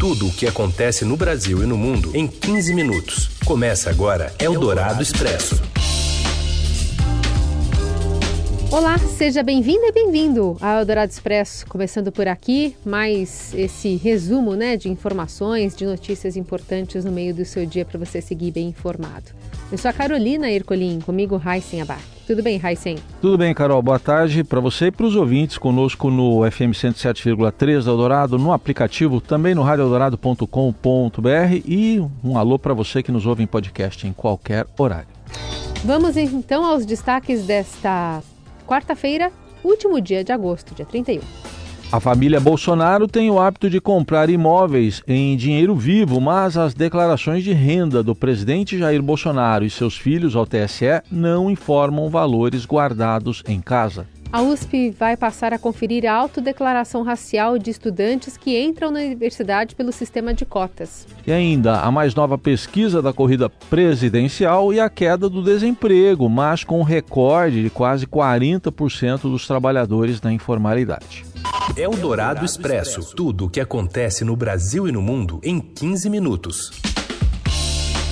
Tudo o que acontece no Brasil e no mundo em 15 minutos. Começa agora Eldorado Expresso. Olá, seja bem-vinda e bem-vindo ao Eldorado Expresso. Começando por aqui, mais esse resumo né, de informações, de notícias importantes no meio do seu dia para você seguir bem informado. Eu sou a Carolina Ercolim, comigo Raíssen Abar. Tudo bem, Raíssen? Tudo bem, Carol. Boa tarde para você e para os ouvintes conosco no FM 107,3 Eldorado, no aplicativo, também no radioeldorado.com.br e um alô para você que nos ouve em podcast em qualquer horário. Vamos então aos destaques desta quarta-feira, último dia de agosto, dia 31. A família Bolsonaro tem o hábito de comprar imóveis em dinheiro vivo, mas as declarações de renda do presidente Jair Bolsonaro e seus filhos ao TSE não informam valores guardados em casa. A USP vai passar a conferir a autodeclaração racial de estudantes que entram na universidade pelo sistema de cotas. E ainda a mais nova pesquisa da corrida presidencial e a queda do desemprego, mas com um recorde de quase 40% dos trabalhadores na informalidade. Eldorado Expresso tudo o que acontece no Brasil e no mundo em 15 minutos.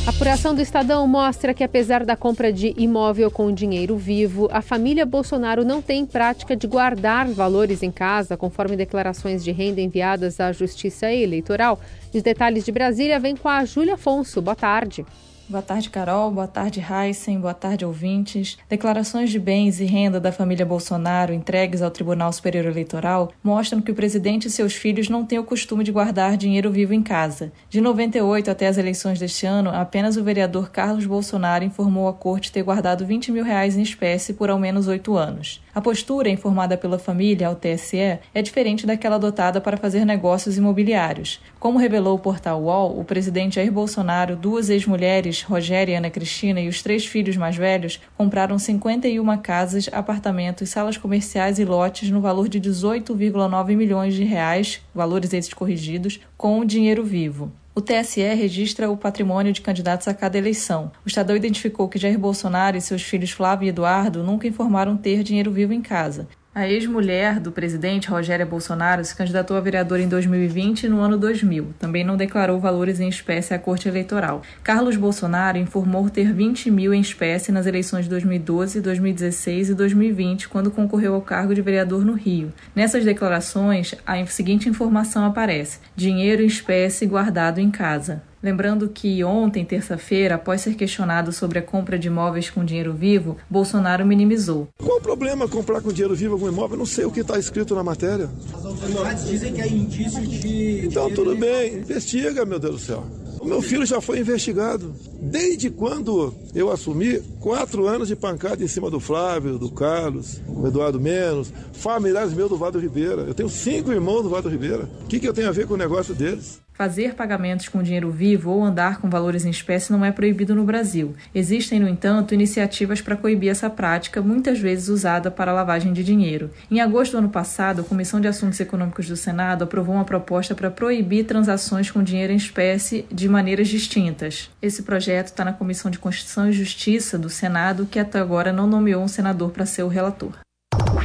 A apuração do Estadão mostra que, apesar da compra de imóvel com dinheiro vivo, a família Bolsonaro não tem prática de guardar valores em casa, conforme declarações de renda enviadas à Justiça Eleitoral. Os detalhes de Brasília vêm com a Júlia Afonso. Boa tarde. Boa tarde, Carol. Boa tarde, Heisen. Boa tarde, ouvintes. Declarações de bens e renda da família Bolsonaro entregues ao Tribunal Superior Eleitoral mostram que o presidente e seus filhos não têm o costume de guardar dinheiro vivo em casa. De 98 até as eleições deste ano, apenas o vereador Carlos Bolsonaro informou à corte ter guardado 20 mil reais em espécie por ao menos oito anos. A postura informada pela família ao TSE é diferente daquela adotada para fazer negócios imobiliários. Como revelou o portal UOL, o presidente Jair Bolsonaro, duas ex-mulheres, Rogéria e Ana Cristina, e os três filhos mais velhos, compraram 51 casas, apartamentos, salas comerciais e lotes no valor de 18,9 milhões de reais, valores esses corrigidos, com o dinheiro vivo. O TSE registra o patrimônio de candidatos a cada eleição. O Estadão identificou que Jair Bolsonaro e seus filhos Flávio e Eduardo nunca informaram ter dinheiro vivo em casa. A ex-mulher do presidente, Rogéria Bolsonaro, se candidatou a vereadora em 2020 e no ano 2000. Também não declarou valores em espécie à Corte Eleitoral. Carlos Bolsonaro informou ter 20 mil em espécie nas eleições de 2012, 2016 e 2020, quando concorreu ao cargo de vereador no Rio. Nessas declarações, a seguinte informação aparece: dinheiro em espécie guardado em casa. Lembrando que ontem, terça-feira, após ser questionado sobre a compra de imóveis com dinheiro vivo, Bolsonaro minimizou. Qual o problema comprar com dinheiro vivo algum imóvel? Não sei o que está escrito na matéria. As autoridades dizem que é indício de. Então tudo bem, investiga, meu Deus do céu. O meu filho já foi investigado. Desde quando eu assumi, quatro anos de pancada em cima do Flávio, do Carlos, do Eduardo Menos, familiares meus do Vado Ribeira. Eu tenho cinco irmãos do Vado Ribeira. O que, que eu tenho a ver com o negócio deles? Fazer pagamentos com dinheiro vivo ou andar com valores em espécie não é proibido no Brasil. Existem, no entanto, iniciativas para coibir essa prática, muitas vezes usada para lavagem de dinheiro. Em agosto do ano passado, a Comissão de Assuntos Econômicos do Senado aprovou uma proposta para proibir transações com dinheiro em espécie de maneiras distintas. Esse projeto está na Comissão de Constituição e Justiça do Senado, que até agora não nomeou um senador para ser o relator.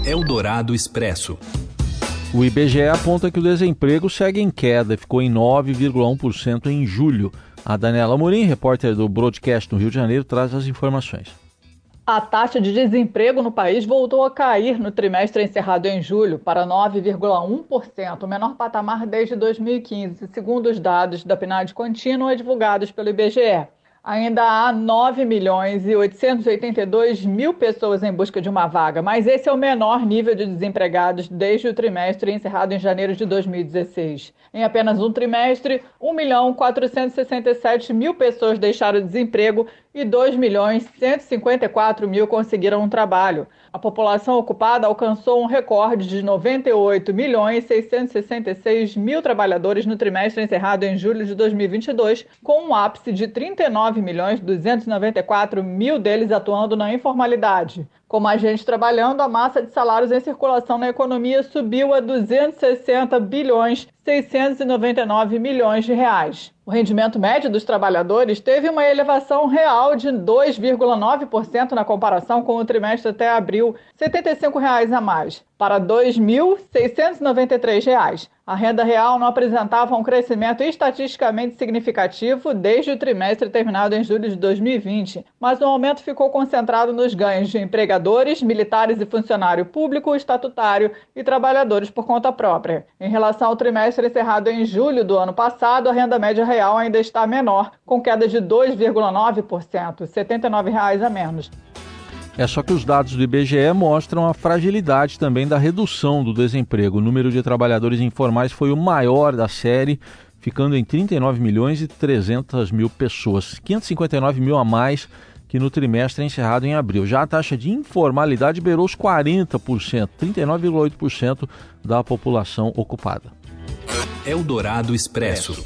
Eldorado Expresso. O IBGE aponta que o desemprego segue em queda ficou em 9,1% em julho. A Daniela Morim, repórter do Broadcast no Rio de Janeiro, traz as informações. A taxa de desemprego no país voltou a cair no trimestre encerrado em julho para 9,1%, o menor patamar desde 2015, segundo os dados da PNAD contínua divulgados pelo IBGE. Ainda há 9 milhões e 882 mil pessoas em busca de uma vaga, mas esse é o menor nível de desempregados desde o trimestre encerrado em janeiro de 2016. Em apenas um trimestre, 1 milhão 467 mil pessoas deixaram o desemprego e 2 milhões 154 mil conseguiram um trabalho. A população ocupada alcançou um recorde de 98 milhões 666 mil trabalhadores no trimestre encerrado em julho de 2022, com um ápice de 39 milhões 294 mil deles atuando na informalidade. Com mais gente trabalhando, a massa de salários em circulação na economia subiu a 260 bilhões 699 milhões de reais. O rendimento médio dos trabalhadores teve uma elevação real de 2,9% na comparação com o trimestre até abril, 75 reais a mais. Para R$ 2.693. A renda real não apresentava um crescimento estatisticamente significativo desde o trimestre terminado em julho de 2020, mas o aumento ficou concentrado nos ganhos de empregadores, militares e funcionário público, estatutário e trabalhadores por conta própria. Em relação ao trimestre encerrado em julho do ano passado, a renda média real ainda está menor, com queda de 2,9%, 79 reais a menos. É só que os dados do IBGE mostram a fragilidade também da redução do desemprego. O número de trabalhadores informais foi o maior da série, ficando em 39 milhões e 300 mil pessoas, 559 mil a mais que no trimestre encerrado em abril. Já a taxa de informalidade beirou os 40%, 39,8% da população ocupada. Eldorado Expresso.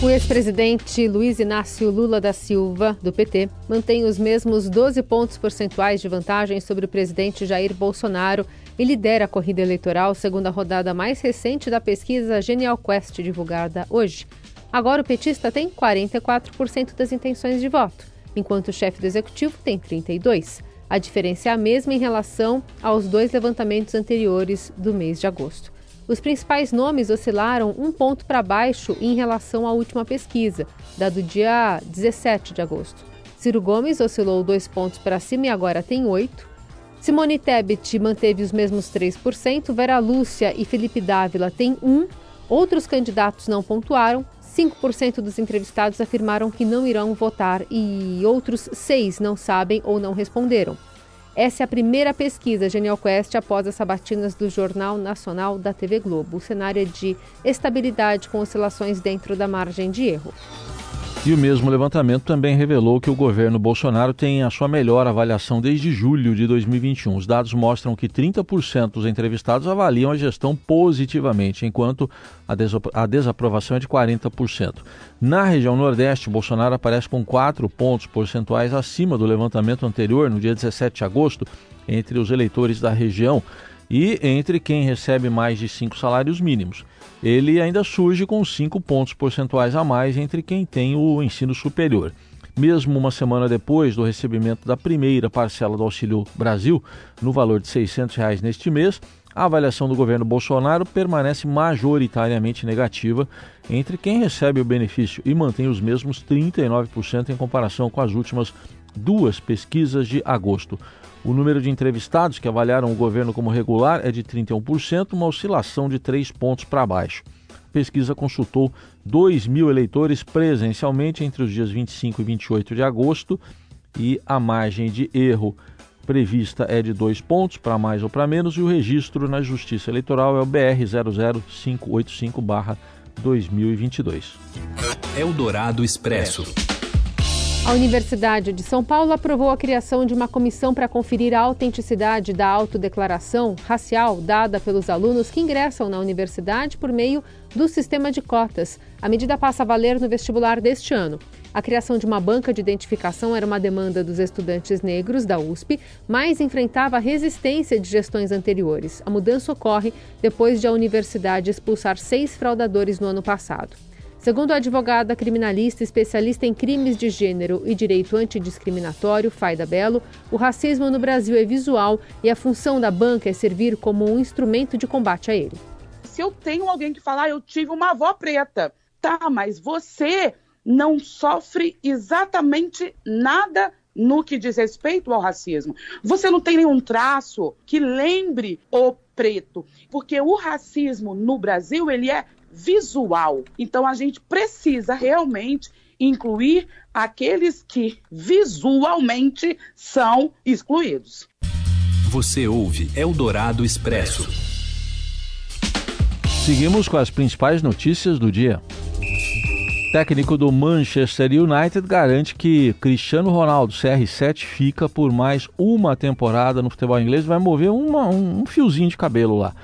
O ex-presidente Luiz Inácio Lula da Silva, do PT, mantém os mesmos 12 pontos percentuais de vantagem sobre o presidente Jair Bolsonaro e lidera a corrida eleitoral, segundo a rodada mais recente da pesquisa Genial Quest, divulgada hoje. Agora o petista tem 44% das intenções de voto, enquanto o chefe do executivo tem 32%. A diferença é a mesma em relação aos dois levantamentos anteriores do mês de agosto. Os principais nomes oscilaram um ponto para baixo em relação à última pesquisa, da do dia 17 de agosto. Ciro Gomes oscilou dois pontos para cima e agora tem oito. Simone Tebet manteve os mesmos 3%, Vera Lúcia e Felipe Dávila têm um. Outros candidatos não pontuaram. 5% dos entrevistados afirmaram que não irão votar e outros seis não sabem ou não responderam. Essa é a primeira pesquisa Genial Quest após as sabatinas do Jornal Nacional da TV Globo. O cenário é de estabilidade com oscilações dentro da margem de erro. E o mesmo levantamento também revelou que o governo Bolsonaro tem a sua melhor avaliação desde julho de 2021. Os dados mostram que 30% dos entrevistados avaliam a gestão positivamente, enquanto a, desaprovação é de 40%. Na região Nordeste, Bolsonaro aparece com 4 pontos percentuais acima do levantamento anterior, no dia 17 de agosto, entre os eleitores da região e entre quem recebe mais de cinco salários mínimos. Ele ainda surge com cinco pontos percentuais a mais entre quem tem o ensino superior. Mesmo uma semana depois do recebimento da primeira parcela do Auxílio Brasil, no valor de 600 reais neste mês, a avaliação do governo Bolsonaro permanece majoritariamente negativa entre quem recebe o benefício e mantém os mesmos 39% em comparação com as últimas duas pesquisas de agosto. O número de entrevistados que avaliaram o governo como regular é de 31%, uma oscilação de 3 pontos para baixo. A pesquisa consultou 2 mil eleitores presencialmente entre os dias 25 e 28 de agosto e a margem de erro prevista é de 2 pontos para mais ou para menos e o registro na Justiça Eleitoral é o BR 00585-2022. Eldorado Expresso. A Universidade de São Paulo aprovou a criação de uma comissão para conferir a autenticidade da autodeclaração racial dada pelos alunos que ingressam na universidade por meio do sistema de cotas. A medida passa a valer no vestibular deste ano. A criação de uma banca de identificação era uma demanda dos estudantes negros da USP, mas enfrentava resistência de gestões anteriores. A mudança ocorre depois de a universidade expulsar seis fraudadores no ano passado. Segundo a advogada criminalista especialista em crimes de gênero e direito antidiscriminatório, Faida Belo, o racismo no Brasil é visual e a função da banca é servir como um instrumento de combate a ele. Se eu tenho alguém que falar, eu tive uma avó preta, tá, mas você não sofre exatamente nada no que diz respeito ao racismo. Você não tem nenhum traço que lembre o preto, porque o racismo no Brasil ele é visual. Então a gente precisa realmente incluir aqueles que visualmente são excluídos. Você ouve Eldorado Expresso. Seguimos com as principais notícias do dia. técnico do Manchester United garante que Cristiano Ronaldo, CR7, fica por mais uma temporada no futebol inglês vai mover uma, um, um fiozinho de cabelo lá.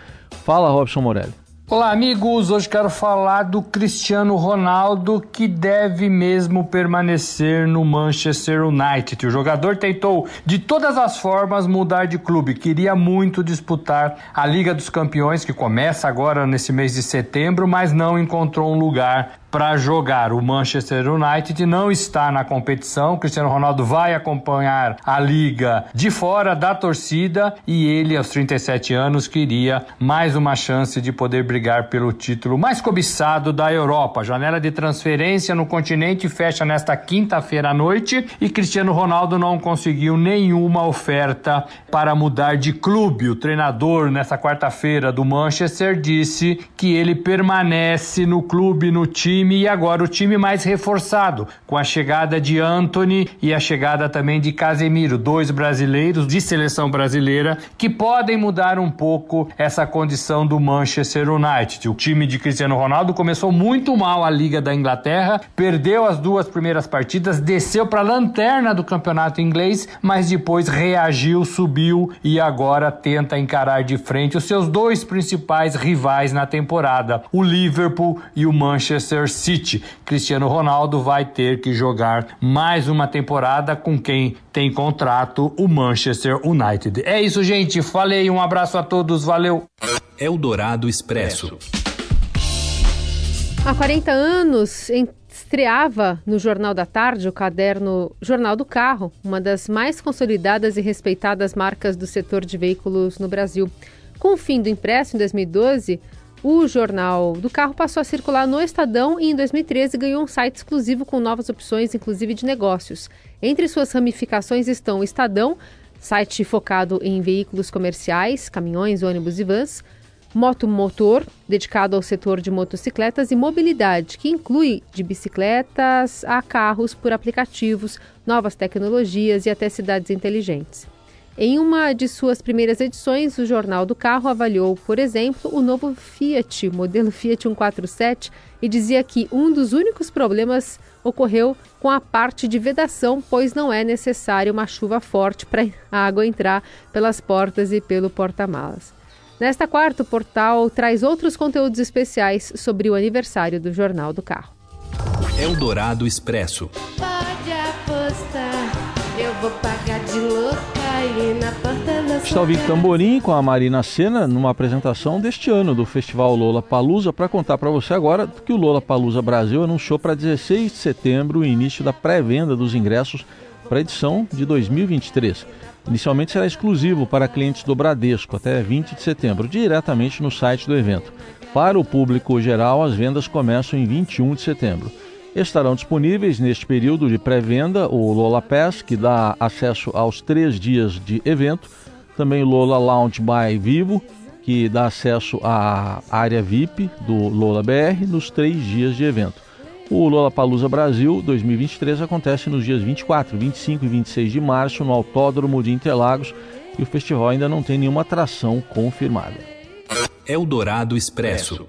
Fala, Robson Morelli. Olá, amigos. Hoje quero falar do Cristiano Ronaldo que deve mesmo permanecer no Manchester United. O jogador tentou de todas as formas mudar de clube, queria muito disputar a Liga dos Campeões, que começa agora nesse mês de setembro, mas não encontrou um lugar para jogar. O Manchester United não está na competição. Cristiano Ronaldo vai acompanhar a liga de fora da torcida e ele, aos 37 anos, queria mais uma chance de poder brigar pelo título mais cobiçado da Europa. A janela de transferência no continente fecha nesta quinta-feira à noite e Cristiano Ronaldo não conseguiu nenhuma oferta para mudar de clube. O treinador, nessa quarta-feira do Manchester, disse que ele permanece no clube, no time e agora o time mais reforçado, com a chegada de Anthony e a chegada também de Casemiro, dois brasileiros de seleção brasileira que podem mudar um pouco essa condição do Manchester United. O time de Cristiano Ronaldo começou muito mal a Liga da Inglaterra, perdeu as duas primeiras partidas, desceu para a lanterna do campeonato inglês, mas depois reagiu, subiu e agora tenta encarar de frente os seus dois principais rivais na temporada, o Liverpool e o Manchester City. Cristiano Ronaldo vai ter que jogar mais uma temporada com quem tem contrato, o Manchester United. É isso, gente. Falei, um abraço a todos, valeu. Eldorado Expresso. Há 40 anos, estreava no Jornal da Tarde o caderno Jornal do Carro, uma das mais consolidadas e respeitadas marcas do setor de veículos no Brasil. Com o fim do impresso em 2012, o Jornal do Carro passou a circular no Estadão e em 2013 ganhou um site exclusivo com novas opções, inclusive de negócios. Entre suas ramificações estão o Estadão, site focado em veículos comerciais, caminhões, ônibus e vans, Moto Motor, dedicado ao setor de motocicletas e mobilidade, que inclui de bicicletas a carros por aplicativos, novas tecnologias e até cidades inteligentes. Em uma de suas primeiras edições, o Jornal do Carro avaliou, por exemplo, o novo Fiat, modelo Fiat 147, e dizia que um dos únicos problemas ocorreu com a parte de vedação, pois não é necessário uma chuva forte para a água entrar pelas portas e pelo porta-malas. Nesta quarta, o portal traz outros conteúdos especiais sobre o aniversário do Jornal do Carro. Eldorado Expresso. Pode apostar, eu vou pagar de louca e na porta da Está o Vic Tamborim com a Marina Senna numa apresentação deste ano do Festival Lola Palusa para contar para você agora que o Lola Palusa Brasil anunciou para 16 de setembro o início da pré-venda dos ingressos para a edição de 2023. Inicialmente será exclusivo para clientes do Bradesco até 20 de setembro, diretamente no site do evento. Para o público geral, as vendas começam em 21 de setembro. Estarão disponíveis neste período de pré-venda o Lola Pass, que dá acesso aos três dias de evento, também o Lola Lounge by Vivo, que dá acesso à área VIP do Lola BR nos três dias de evento. O Lola Palusa Brasil 2023 acontece nos dias 24, 25 e 26 de março no Autódromo de Interlagos e o festival ainda não tem nenhuma atração confirmada. Eldorado Expresso.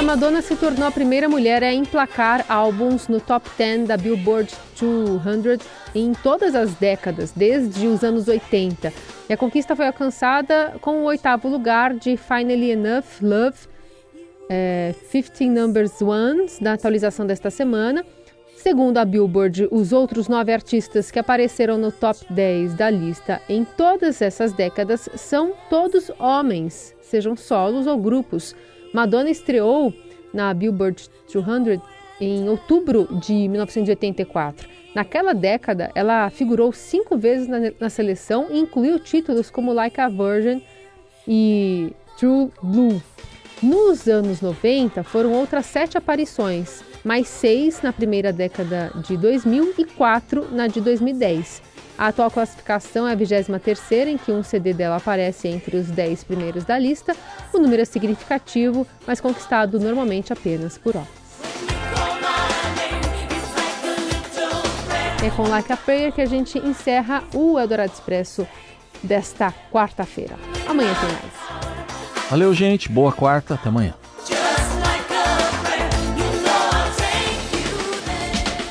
A Madonna se tornou a primeira mulher a emplacar álbuns no top 10 da Billboard 200 em todas as décadas, desde os anos 80. E a conquista foi alcançada com o oitavo lugar de Finally Enough Love, é, 15 Numbers Ones, da atualização desta semana. Segundo a Billboard, os outros nove artistas que apareceram no top 10 da lista em todas essas décadas são todos homens, sejam solos ou grupos. Madonna estreou na Billboard 200 em outubro de 1984. Naquela década, ela figurou cinco vezes na, na seleção e incluiu títulos como Like a Virgin e True Blue. Nos anos 90, foram outras sete aparições, mais seis na primeira década de 2000 e quatro na de 2010. A atual classificação é a 23 em que um CD dela aparece entre os 10 primeiros da lista. O número é significativo, mas conquistado normalmente apenas por homens. É com Like a Prayer que a gente encerra o Eldorado Expresso desta quarta-feira. Amanhã tem mais. Valeu, gente. Boa quarta. Até amanhã.